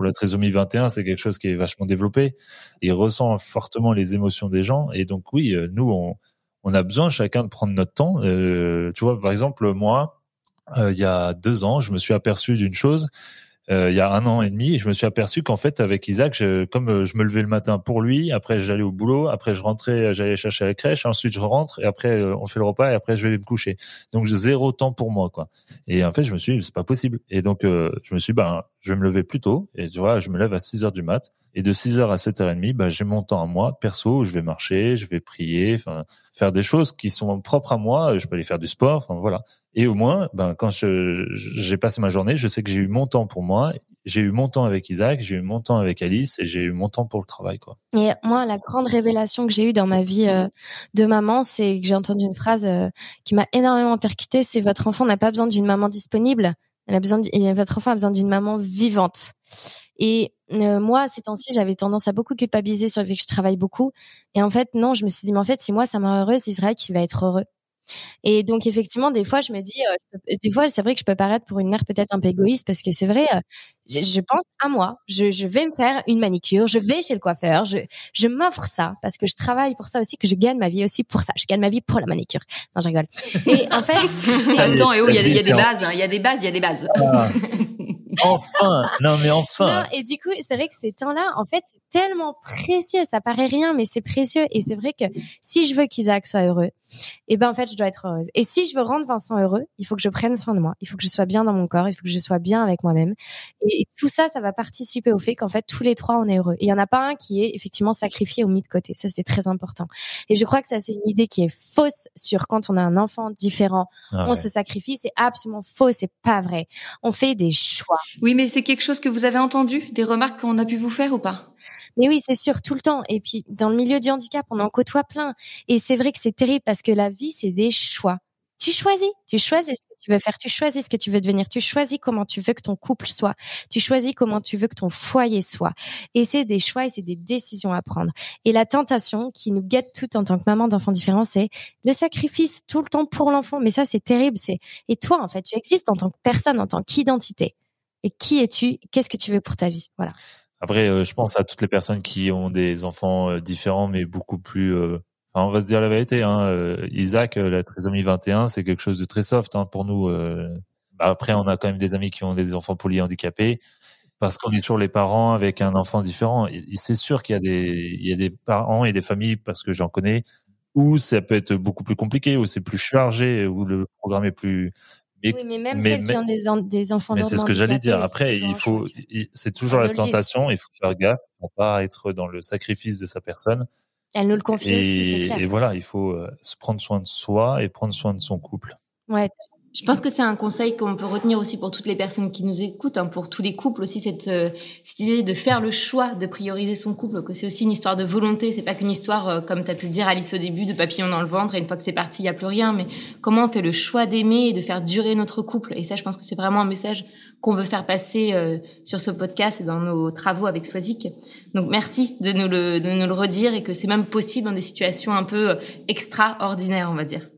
pour la trisomie 21, c'est quelque chose qui est vachement développé. Il ressent fortement les émotions des gens. Et donc, oui, euh, nous, on, a besoin chacun de prendre notre temps. Euh, tu vois, par exemple, moi, euh, il y a deux ans, je me suis aperçu d'une chose. il y a un an et demi, je me suis aperçu qu'en fait, avec Isaac, comme je me levais le matin pour lui, après j'allais au boulot, après je rentrais, j'allais chercher la crèche, ensuite je rentre, et après on fait le repas, et après je vais me coucher. Donc zéro temps pour moi, quoi. Et en fait, je me suis dit, c'est pas possible. Et donc, je me suis dit, ben, je vais me lever plus tôt, et tu vois, je me lève à 6 heures du mat, et de 6h à 7h30, bah, j'ai mon temps à moi, perso, où je vais marcher, je vais prier, enfin, faire des choses qui sont propres à moi. Je peux aller faire du sport, enfin, voilà. Et au moins, ben, quand j'ai passé ma journée, je sais que j'ai eu mon temps pour moi. J'ai eu mon temps avec Isaac, j'ai eu mon temps avec Alice et j'ai eu mon temps pour le travail, quoi. Et moi, la grande révélation que j'ai eue dans ma vie euh, de maman, c'est que j'ai entendu une phrase euh, qui m'a énormément percutée. C'est votre enfant n'a pas besoin d'une maman disponible. A besoin, votre enfant a besoin d'une maman vivante. Et euh, moi, ces temps-ci, j'avais tendance à beaucoup culpabiliser sur le fait que je travaille beaucoup. Et en fait, non, je me suis dit, mais en fait, si moi, ça me rend heureuse, Israël qui va être heureux. Et donc effectivement, des fois, je me dis, euh, des fois, c'est vrai que je peux paraître pour une mère peut-être un peu égoïste parce que c'est vrai, euh, je, je, pense à moi. Je, je, vais me faire une manicure, je vais chez le coiffeur, je, je m'offre ça parce que je travaille pour ça aussi, que je gagne ma vie aussi pour ça. Je gagne ma vie pour la manicure. Non, je rigole. Et en fait, attends, et oh, il y, a, y a des bases, il y a des bases, il y a des bases. Ah. enfin, non mais enfin. Non, et du coup, c'est vrai que ces temps-là, en fait, c'est tellement précieux. Ça paraît rien, mais c'est précieux. Et c'est vrai que si je veux qu'Isaac soit heureux, eh ben en fait, je dois être heureuse. Et si je veux rendre Vincent heureux, il faut que je prenne soin de moi. Il faut que je sois bien dans mon corps. Il faut que je sois bien avec moi-même. Et tout ça, ça va participer au fait qu'en fait, tous les trois, on est heureux. Et il y en a pas un qui est effectivement sacrifié ou mis de côté. Ça, c'est très important. Et je crois que ça, c'est une idée qui est fausse sur quand on a un enfant différent, ah on se sacrifie. C'est absolument faux. C'est pas vrai. On fait des choix. Oui, mais c'est quelque chose que vous avez entendu, des remarques qu'on a pu vous faire ou pas? Mais oui, c'est sûr, tout le temps. Et puis, dans le milieu du handicap, on en côtoie plein. Et c'est vrai que c'est terrible parce que la vie, c'est des choix. Tu choisis, tu choisis ce que tu veux faire, tu choisis ce que tu veux devenir, tu choisis comment tu veux que ton couple soit, tu choisis comment tu veux que ton foyer soit. Et c'est des choix et c'est des décisions à prendre. Et la tentation qui nous guette tout en tant que maman d'enfants différents, c'est le sacrifice tout le temps pour l'enfant. Mais ça, c'est terrible. C'est et toi, en fait, tu existes en tant que personne, en tant qu'identité. Et qui es-tu? Qu'est-ce que tu veux pour ta vie? Voilà. Après, euh, je pense à toutes les personnes qui ont des enfants euh, différents, mais beaucoup plus euh, on va se dire la vérité. Hein, euh, Isaac, euh, la trisomie 21, c'est quelque chose de très soft hein, pour nous. Euh. Bah, après, on a quand même des amis qui ont des enfants polyhandicapés parce qu'on est sur les parents avec un enfant différent. c'est sûr qu'il y a des, il y a des parents et des familles, parce que j'en connais, où ça peut être beaucoup plus compliqué, où c'est plus chargé, où le programme est plus. oui, mais même celles qui ont des, des enfants. Mais c'est ce que j'allais dire. Après, il faut, c'est toujours la tentation. Il faut faire gaffe, pour pas être dans le sacrifice de sa personne elle nous le confie et, aussi, c'est clair. Et voilà, il faut euh, se prendre soin de soi et prendre soin de son couple. Ouais, je pense que c'est un conseil qu'on peut retenir aussi pour toutes les personnes qui nous écoutent, hein, pour tous les couples aussi cette, euh, cette idée de faire le choix de prioriser son couple, que c'est aussi une histoire de volonté, c'est pas qu'une histoire euh, comme tu as pu le dire Alice au début de papillon dans le ventre et une fois que c'est parti il y a plus rien, mais comment on fait le choix d'aimer et de faire durer notre couple et ça je pense que c'est vraiment un message qu'on veut faire passer euh, sur ce podcast et dans nos travaux avec Swazik. Donc merci de nous le de nous le redire et que c'est même possible dans des situations un peu extraordinaires, on va dire.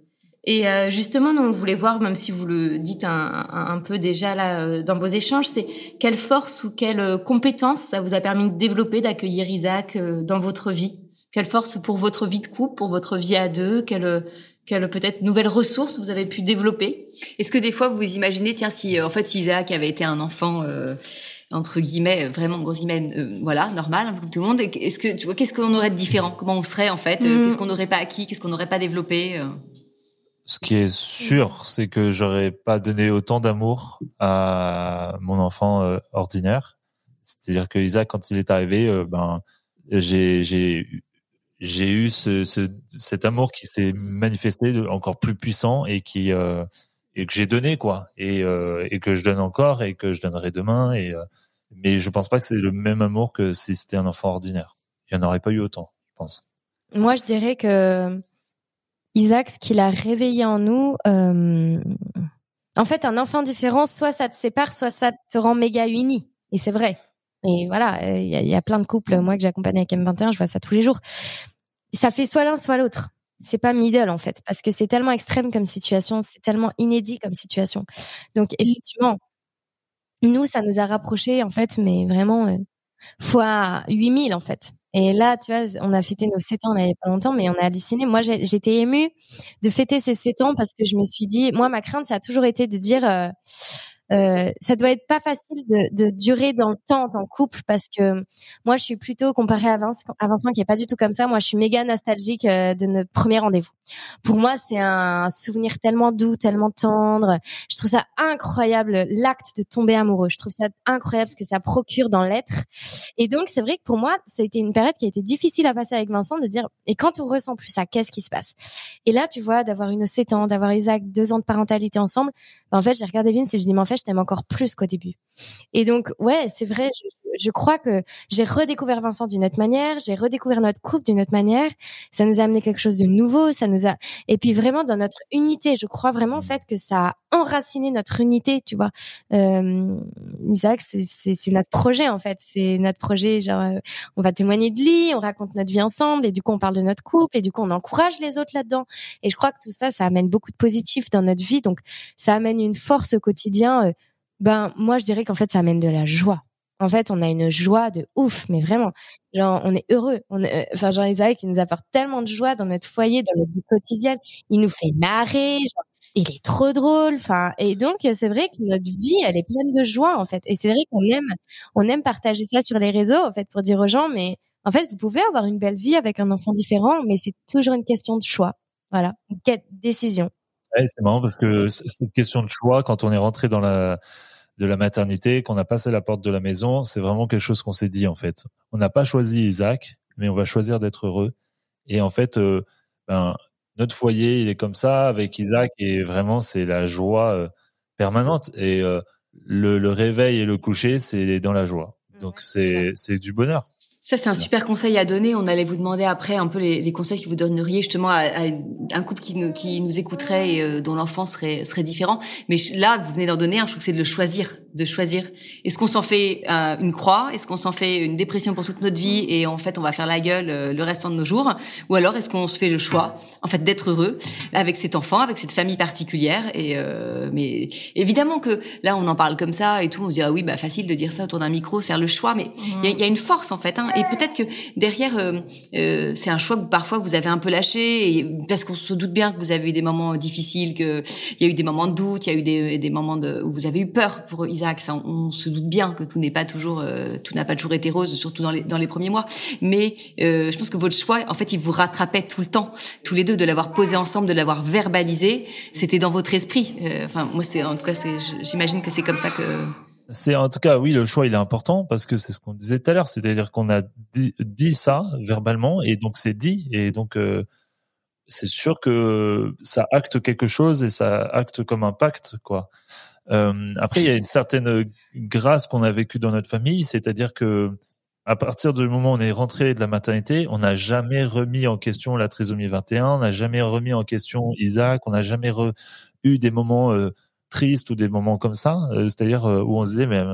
Et euh, justement, nous, on voulait voir, même si vous le dites un, un, peu déjà là euh, dans vos échanges, c'est quelle force ou quelle euh, compétence ça vous a permis de développer, d'accueillir Isaac dans votre vie? Quelle force pour votre vie de couple, pour votre vie à deux? Quelle, quelle peut-être nouvelle ressource vous avez pu développer? Est-ce que des fois vous vous imaginez, tiens, si en fait Isaac avait été un enfant entre guillemets, vraiment grosse guillemets, voilà, normal, hein, comme tout le monde. Est-ce que tu vois, qu'est-ce qu'on aurait de différent? Comment on serait en fait? Mm. Qu'est-ce qu'on n'aurait pas acquis? Qu'est-ce qu'on n'aurait pas développé ce qui est sûr, c'est que j'aurais pas donné autant d'amour à mon enfant euh, ordinaire. C'est-à-dire que Isaac, quand il est arrivé, euh, ben j'ai j'ai j'ai eu ce, ce, cet amour qui s'est manifesté encore plus puissant et qui euh, et que j'ai donné quoi et et que je donne encore et que je donnerai demain et mais je pense pas que c'est le même amour que si c'était un enfant ordinaire. Il y en aurait pas eu autant, je pense. Moi, je dirais que Isaac, ce qu'il a réveillé en nous, euh, en fait, un enfant différent, soit ça te sépare, soit ça te rend méga uni. Et c'est vrai. Et voilà, il y, a plein de couples, moi que j'accompagne avec M21, je vois ça tous les jours. Ça fait soit l'un, soit l'autre. C'est pas middle en fait, parce que c'est tellement extrême comme situation, c'est tellement inédit comme situation. Donc effectivement, nous, ça nous a rapprochés en fait, mais vraiment euh, fois 8000 en fait. Et là, tu vois, on a fêté nos 7 ans n'y a pas longtemps, mais on a halluciné. Moi, j'étais émue de fêter ces 7 ans parce que je me suis dit, moi, ma crainte, ça a toujours été de dire, euh, euh, ça doit être pas facile de, de durer dans le temps en couple parce que moi, je suis plutôt comparée à Vincent, à Vincent qui est pas du tout comme ça. Moi, je suis méga nostalgique euh, de notre premier rendez-vous. Pour moi, c'est un souvenir tellement doux, tellement tendre. Je trouve ça incroyable l'acte de tomber amoureux. Je trouve ça incroyable ce que ça procure dans l'être. Et donc, c'est vrai que pour moi, ça a été une période qui a été difficile à passer avec Vincent de dire et quand on ressent plus ça, qu'est-ce qui se passe? Et là, tu vois, d'avoir une 7 ans, d'avoir Isaac, deux ans de parentalité ensemble, ben, en fait, j'ai regardé Vince et je dis mais en fait, je encore plus qu'au début. Et donc, ouais, c'est vrai. Je crois que j'ai redécouvert Vincent d'une autre manière, j'ai redécouvert notre couple d'une autre manière. Ça nous a amené quelque chose de nouveau, ça nous a et puis vraiment dans notre unité, je crois vraiment en fait que ça a enraciné notre unité, tu vois. Euh, Isaac, c'est notre projet en fait, c'est notre projet. Genre, euh, on va témoigner de lui, on raconte notre vie ensemble et du coup on parle de notre couple et du coup on encourage les autres là-dedans. Et je crois que tout ça, ça amène beaucoup de positif dans notre vie, donc ça amène une force au quotidien. Euh, ben moi je dirais qu'en fait ça amène de la joie en fait, on a une joie de ouf, mais vraiment, genre, on est heureux. On euh, enfin, Jean Isaac, il nous apporte tellement de joie dans notre foyer, dans notre vie quotidienne. Il nous fait marrer. Genre, il est trop drôle. Enfin, et donc, c'est vrai que notre vie, elle est pleine de joie, en fait. Et c'est vrai qu'on aime, on aime partager ça sur les réseaux, en fait, pour dire aux gens, mais en fait, vous pouvez avoir une belle vie avec un enfant différent, mais c'est toujours une question de choix. Voilà, une décision. Ouais, c'est marrant parce que cette question de choix, quand on est rentré dans la de la maternité, qu'on a passé la porte de la maison, c'est vraiment quelque chose qu'on s'est dit en fait. On n'a pas choisi Isaac, mais on va choisir d'être heureux. Et en fait, euh, ben, notre foyer, il est comme ça avec Isaac et vraiment c'est la joie euh, permanente. Et euh, le, le, réveil et le coucher, c'est dans la joie. Donc c'est c'est du bonheur. Ça, c'est un super conseil à donner. On allait vous demander après un peu les, les conseils que vous donneriez justement à, à, un couple qui nous, qui nous écouterait et dont l'enfant serait, serait différent. Mais là, vous venez d'en donner un, je trouve que c'est de le choisir de choisir. Est-ce qu'on s'en fait euh, une croix? Est-ce qu'on s'en fait une dépression pour toute notre vie et en fait on va faire la gueule euh, le restant de nos jours? Ou alors est-ce qu'on se fait le choix en fait d'être heureux avec cet enfant, avec cette famille particulière Et euh, mais évidemment que là on en parle comme ça et tout, on se dit ah oui bah facile de dire ça autour d'un micro, faire le choix, mais il y, a, une force en fait. Hein, et peut-être que derrière c'est un choix que parfois vous avez un peu lâché et, parce qu'on se doute bien que vous avez eu des moments difficiles, que il y a eu des moments de doute, il y a eu des, des moments de, où vous avez eu peur pour on, se doute bien que tout n'est pas toujours, euh, tout n'a pas toujours été rose, surtout dans les, dans les premiers mois. Mais euh, je pense que votre choix, en fait, il vous rattrapait tout le temps, tous les deux, de l'avoir posé ensemble, de l'avoir verbalisé. C'était dans votre esprit. Euh, enfin, moi, c'est en tout cas, j'imagine que c'est comme ça que. C'est en tout cas oui le choix il est important parce que c'est ce qu'on disait tout à l'heure c'est-à-dire qu'on a dit, dit, ça verbalement et donc c'est dit et donc c'est sûr que ça acte quelque chose et ça acte comme un pacte quoi. Euh, après, il y a une certaine grâce qu'on a vécue dans notre famille, c'est-à-dire que à partir du moment où on est rentré de la maternité, on n'a jamais remis en question la trisomie 21, on n'a jamais remis en question Isaac, on n'a jamais eu des moments euh, tristes ou des moments comme ça, euh, c'est-à-dire où on se disait mais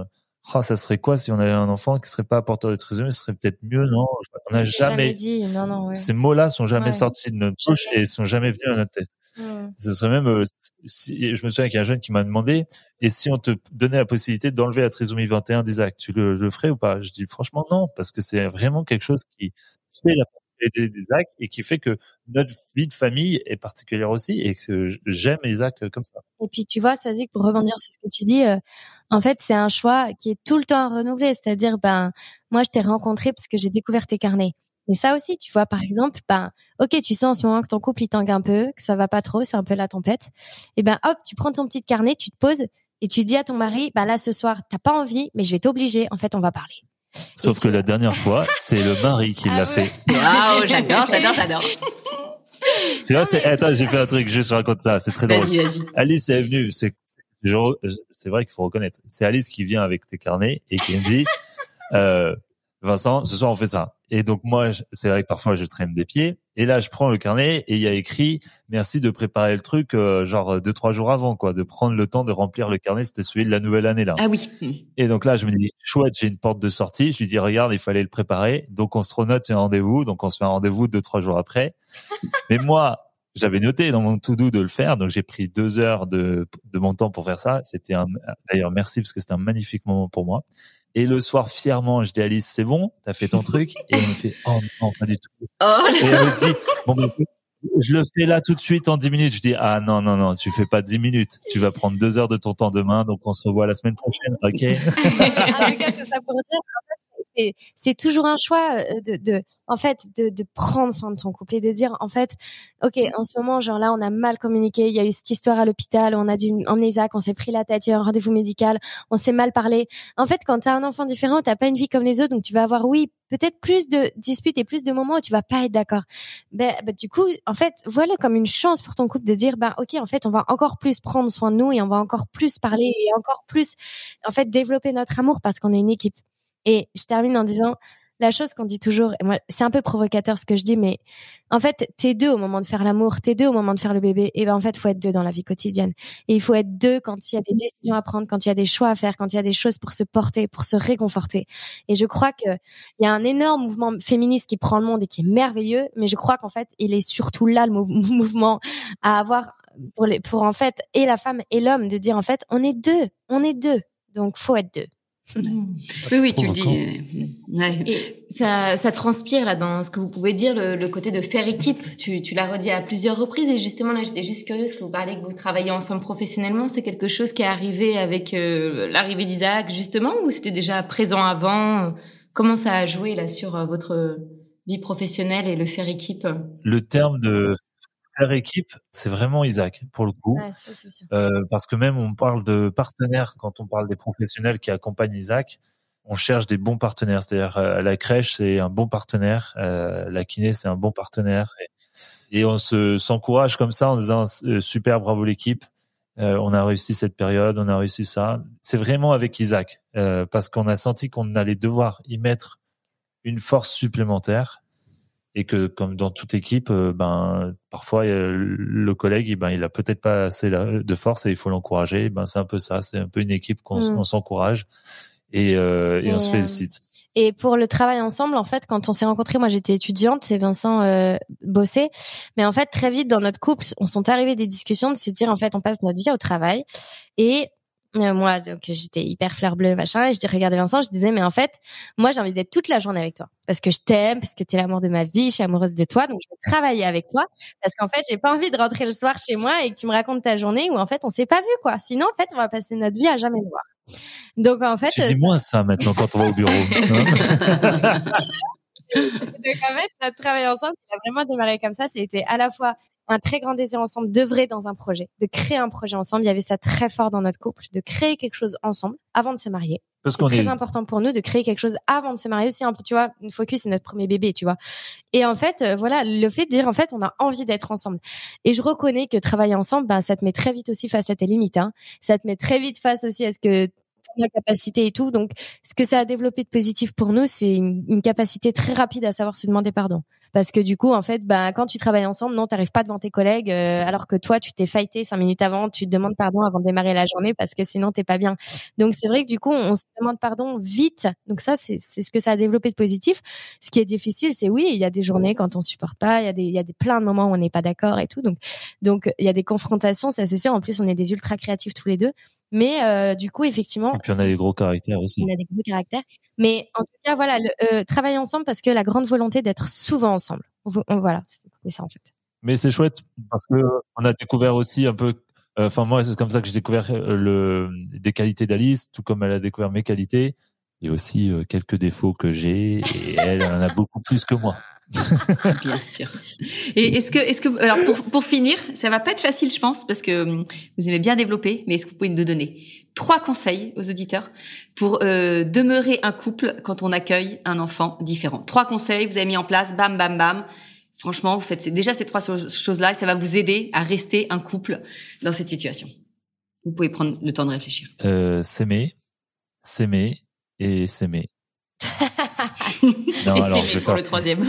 oh, ça serait quoi si on avait un enfant qui serait pas porteur de trisomie, ce serait peut-être mieux, non? On n'a jamais, dit, non, non, ouais. ces mots-là sont jamais sortis de notre bouche et sont jamais venus à notre tête. Mm. Ce serait même, euh, si, je me souviens qu'il y a un jeune qui m'a demandé, et si on te donnait la possibilité d'enlever la trisomie 21 d'Isaac, tu le, le ferais ou pas? Je dis franchement non, parce que c'est vraiment quelque chose qui fait la particularité d'Isaac et qui fait que notre vie de famille est particulière aussi et que j'aime Isaac comme ça. Et puis tu vois, Swazik, pour rebondir sur ce que tu dis, euh, en fait c'est un choix qui est tout le temps renouvelé, c'est-à-dire ben moi je t'ai rencontré parce que j'ai découvert tes carnets. Mais ça aussi, tu vois, par exemple, ben, ok, tu sens en ce moment que ton couple il tangue un peu, que ça va pas trop, c'est un peu la tempête. Et ben, hop, tu prends ton petit carnet, tu te poses et tu dis à ton mari, ben là ce soir, t'as pas envie, mais je vais t'obliger. En fait, on va parler. Sauf que la dernière fois, c'est le mari qui l'a ah fait. Waouh, j'adore, j'adore, j'adore. Tu vois, c'est, attends, j'ai fait un truc, je raconte ça, c'est très drôle. Alice est venue, c'est, c'est vrai qu'il faut reconnaître. C'est Alice qui vient avec tes carnets et qui me dit, euh, Vincent, ce soir on fait ça. Et donc moi, c'est vrai que parfois je traîne des pieds. Et là, je prends le carnet et il y a écrit merci de préparer le truc euh, genre deux trois jours avant, quoi, de prendre le temps de remplir le carnet. C'était celui de la nouvelle année là. Ah oui. Et donc là, je me dis chouette, j'ai une porte de sortie. Je lui dis regarde, il fallait le préparer. Donc on se renote un rendez-vous. Donc on se fait un rendez-vous deux trois jours après. Mais moi, j'avais noté dans mon to-do de le faire, donc j'ai pris deux heures de, de mon temps pour faire ça. C'était d'ailleurs merci parce que c'était un magnifique moment pour moi. Et le soir, fièrement, je dis Alice, c'est bon, t'as fait ton truc? Et elle me fait, oh non, pas du tout. Oh. Et elle me dit, bon, ben, je le fais là tout de suite en 10 minutes. Je dis ah non non non, tu fais pas 10 minutes. Tu vas prendre deux heures de ton temps demain, donc on se revoit la semaine prochaine, ok? En tout cas, tout ça pour dire, c'est toujours un choix euh, de, de en fait, de, de, prendre soin de ton couple et de dire, en fait, ok, en ce moment, genre là, on a mal communiqué, il y a eu cette histoire à l'hôpital, on a dû emmener Isaac, on s'est pris la tête, il y a eu un rendez-vous médical, on s'est mal parlé. En fait, quand tu as un enfant différent, t'as pas une vie comme les autres, donc tu vas avoir, oui, peut-être plus de disputes et plus de moments où tu vas pas être d'accord. Ben, ben, du coup, en fait, voilà comme une chance pour ton couple de dire, ben, ok, en fait, on va encore plus prendre soin de nous et on va encore plus parler et encore plus, en fait, développer notre amour parce qu'on est une équipe. Et je termine en disant, la chose qu'on dit toujours, et moi, c'est un peu provocateur ce que je dis, mais en fait, t'es deux au moment de faire l'amour, t'es deux au moment de faire le bébé. Et ben, en fait, faut être deux dans la vie quotidienne. Et il faut être deux quand il y a des décisions à prendre, quand il y a des choix à faire, quand il y a des choses pour se porter, pour se réconforter. Et je crois que il y a un énorme mouvement féministe qui prend le monde et qui est merveilleux, mais je crois qu'en fait, il est surtout là le mouvement à avoir pour les, pour en fait, et la femme et l'homme de dire en fait, on est deux, on est deux. Donc, faut être deux. Oui, oui, tu le dis. Ouais. Et ça, ça transpire là dans ce que vous pouvez dire, le, le côté de faire équipe. Tu, tu l'as redit à plusieurs reprises et justement là, j'étais juste curieuse que vous parlez que vous travaillez ensemble professionnellement. C'est quelque chose qui est arrivé avec euh, l'arrivée d'Isaac justement ou c'était déjà présent avant? Comment ça a joué là sur euh, votre vie professionnelle et le faire équipe? Le terme de faire équipe, c'est vraiment Isaac pour le coup, euh, parce que même on parle de partenaires quand on parle des professionnels qui accompagnent Isaac, on cherche des bons partenaires. C'est-à-dire euh, la crèche c'est un bon partenaire, euh, la kiné c'est un bon partenaire, et, on se s'encourage comme ça en disant super bravo l'équipe, on a réussi cette période, on a réussi ça. C'est vraiment avec Isaac parce qu'on a senti qu'on allait devoir y mettre une force supplémentaire et que comme dans toute équipe, euh, ben parfois le collègue, ben il a peut-être pas assez de force et il faut l'encourager. Ben c'est un peu ça, c'est un peu une équipe qu'on mm. s'encourage et, euh, et, on se euh, félicite. Et pour le travail ensemble, en fait, quand on s'est rencontrés, moi j'étais étudiante, c'est Vincent euh, bossé, mais en fait très vite dans notre couple, on sont arrivés des discussions de se dire en fait on passe notre vie au travail et moi, donc j'étais hyper fleur bleue, machin, et je dis regardez Vincent, je disais mais en fait, moi j'ai envie d'être toute la journée avec toi parce que je t'aime, parce que t'es l'amour de ma vie, je suis amoureuse de toi, donc je veux travailler avec toi parce qu'en fait j'ai pas envie de rentrer le soir chez moi et que tu me racontes ta journée où en fait on s'est pas vu quoi. Sinon en fait on va passer notre vie à jamais se voir. Donc en fait. Tu dis moins ça maintenant quand on va au bureau. Hein donc en fait notre travail ensemble, il a vraiment démarré comme ça. C'était à la fois un très grand désir ensemble d'œuvrer dans un projet, de créer un projet ensemble. Il y avait ça très fort dans notre couple, de créer quelque chose ensemble avant de se marier. Parce qu'on est très important pour nous de créer quelque chose avant de se marier aussi. Un peu, tu vois, une focus c'est notre premier bébé, tu vois. Et en fait, euh, voilà, le fait de dire en fait, on a envie d'être ensemble. Et je reconnais que travailler ensemble, bah, ça te met très vite aussi face à tes limites. Hein. Ça te met très vite face aussi à ce que la capacité et tout. Donc, ce que ça a développé de positif pour nous, c'est une, capacité très rapide à savoir se demander pardon. Parce que du coup, en fait, bah, quand tu travailles ensemble, non, t'arrives pas devant tes collègues, euh, alors que toi, tu t'es fighté cinq minutes avant, tu te demandes pardon avant de démarrer la journée parce que sinon t'es pas bien. Donc, c'est vrai que du coup, on se demande pardon vite. Donc ça, c'est ce que ça a développé de positif. Ce qui est difficile, c'est oui, il y a des journées quand on supporte pas, il y a des, il y a des plein de moments où on n'est pas d'accord et tout. Donc, donc, il y a des confrontations, ça c'est sûr. En plus, on est des ultra créatifs tous les deux. Mais euh, du coup, effectivement. Et puis on a des gros caractères aussi. On a des gros caractères. Mais en tout cas, voilà, le, euh, travailler ensemble parce que la grande volonté d'être souvent ensemble. voilà, c'est ça en fait. Mais c'est chouette parce que on a découvert aussi un peu. Euh, enfin, moi, c'est comme ça que j'ai découvert euh, le des qualités d'Alice, tout comme elle a découvert mes qualités. Et aussi quelques défauts que j'ai. Et elle, elle en a beaucoup plus que moi. Bien sûr. Et est-ce que, est-ce que, alors pour, pour finir, ça va pas être facile, je pense, parce que hum, vous aimez bien développer, mais est-ce que vous pouvez nous donner trois conseils aux auditeurs pour euh, demeurer un couple quand on accueille un enfant différent? Trois conseils, vous avez mis en place, bam, bam, bam. Franchement, vous faites déjà ces trois choses-là et ça va vous aider à rester un couple dans cette situation. Vous pouvez prendre le temps de réfléchir. Euh, s'aimer, s'aimer et s'aimer. non, Et alors, je pour le troisième.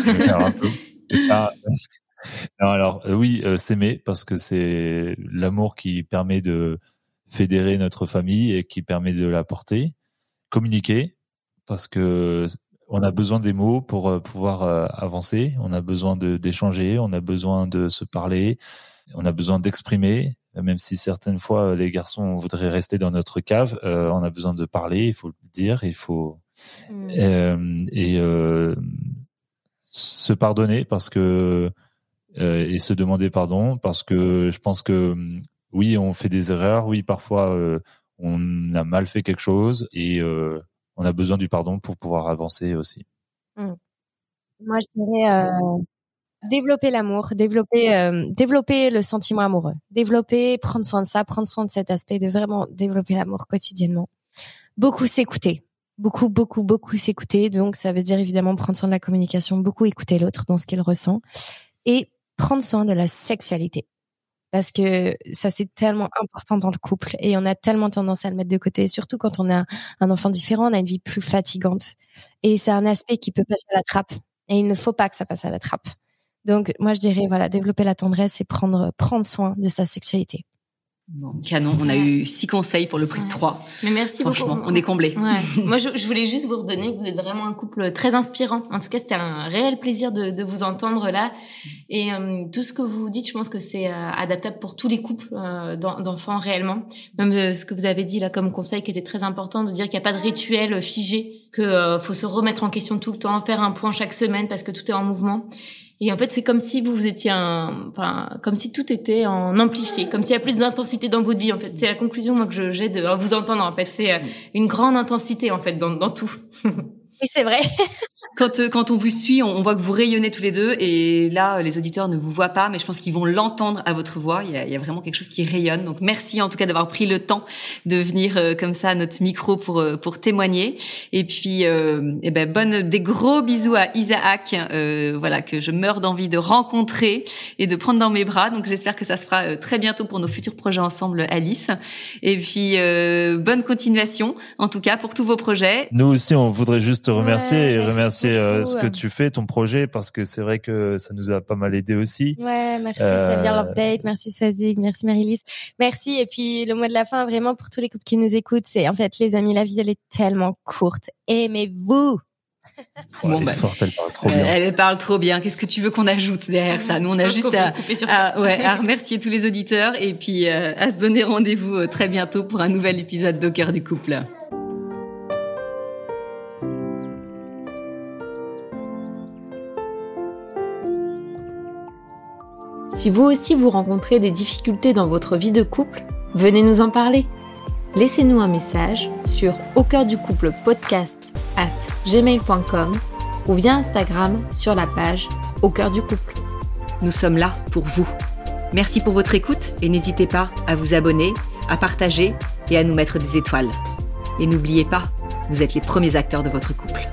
non, alors euh, oui, euh, s'aimer parce que c'est l'amour qui permet de fédérer notre famille et qui permet de la porter. Communiquer parce que on a besoin des mots pour euh, pouvoir avancer. On a besoin d'échanger. On a besoin de se parler. On a besoin d'exprimer. Même si certaines fois les garçons voudraient rester dans notre cave, on a besoin de parler. Il faut le dire. Il faut Mm. Euh, et euh, se pardonner parce que et se demander pardon parce que je pense que oui, on fait des erreurs, oui, parfois on a mal fait quelque chose et on a besoin du pardon pour pouvoir avancer aussi. Mmh. Moi, je dirais développer l'amour, développer développer le sentiment amoureux, développer prendre soin de ça, prendre soin de cet aspect, de vraiment développer l'amour quotidiennement. Beaucoup s'écouter, beaucoup beaucoup beaucoup s'écouter. Donc ça veut dire évidemment prendre soin de la communication, beaucoup écouter l'autre dans ce qu'il ressent et prendre soin de la sexualité parce que ça c'est tellement important dans le couple et on a tellement tendance à le mettre de côté, surtout quand on a un enfant différent, on a une vie plus fatigante et c'est un aspect qui peut passer à la trappe et il ne faut pas que ça passe à la trappe. Donc moi je dirais voilà développer la tendresse et prendre prendre soin de sa sexualité. Bon, canon, on a eu six conseils pour le prix de trois. Mais merci Franchement, beaucoup. on est comblé. Ouais. Moi, je, je, voulais juste vous redonner que vous êtes vraiment un couple très inspirant. En tout cas, c'était un réel plaisir de, de vous entendre là. Et euh, tout ce que vous dites, je pense que c'est euh, adaptable pour tous les couples euh, d'enfants réellement. Même euh, ce que vous avez dit là comme conseil qui était très important, de dire qu'il n'y a pas de rituel figé, que faut se remettre en question tout le temps, faire un point chaque semaine parce que tout est en mouvement. Et en fait, c'est comme si vous, vous étiez un, enfin, comme si tout était en amplifié, comme s'il y a plus d'intensité dans votre vie. En fait, c'est la conclusion moi que j'ai de vous entendre. En fait, c'est euh, une grande intensité en fait dans, dans tout. Oui, c'est vrai. Quand euh, quand on vous suit, on, voit que vous rayonnez tous les deux, et là, les auditeurs ne vous voient pas, mais je pense qu'ils vont l'entendre à votre voix. Il y, a, il y a vraiment quelque chose qui rayonne. Donc, merci en tout cas d'avoir pris le temps de venir euh, comme ça à notre micro pour euh, pour témoigner. Et puis, euh, eh ben, bonne des gros bisous à Isaac, voilà que je meurs d'envie de rencontrer et de prendre dans mes bras. Donc, j'espère que ça se fera très bientôt pour nos futurs projets ensemble, Alice. Et puis, bonne continuation, en tout cas pour tous vos projets. Nous aussi, on voudrait juste te remercier et remercier euh, ce que tu fais, ton projet, parce que c'est vrai que ça nous a pas mal aidé aussi. Ouais, merci euh... Xavier Love merci Swazig, merci Marilys, merci. Et puis le mot de la fin, vraiment pour tous les couples qui nous écoutent, c'est en fait les amis, la vie elle est tellement courte. Aimez-vous. bon, bah, elle parle trop bien. Elle parle trop bien. Qu'est-ce que tu veux qu'on ajoute derrière ça? Nous, on a juste à, à, ouais, à, remercier tous les auditeurs et puis euh, à se donner rendez-vous euh, très bientôt pour un nouvel épisode d'Au cœur du couple. Si vous aussi vous rencontrez des difficultés dans votre vie de couple, venez nous en parler. Laissez-nous un message sur au cœur du couple podcast at gmail.com ou via Instagram sur la page au cœur du couple. Nous sommes là pour vous. Merci pour votre écoute et n'hésitez pas à vous abonner, à partager et à nous mettre des étoiles. Et n'oubliez pas, vous êtes les premiers acteurs de votre couple.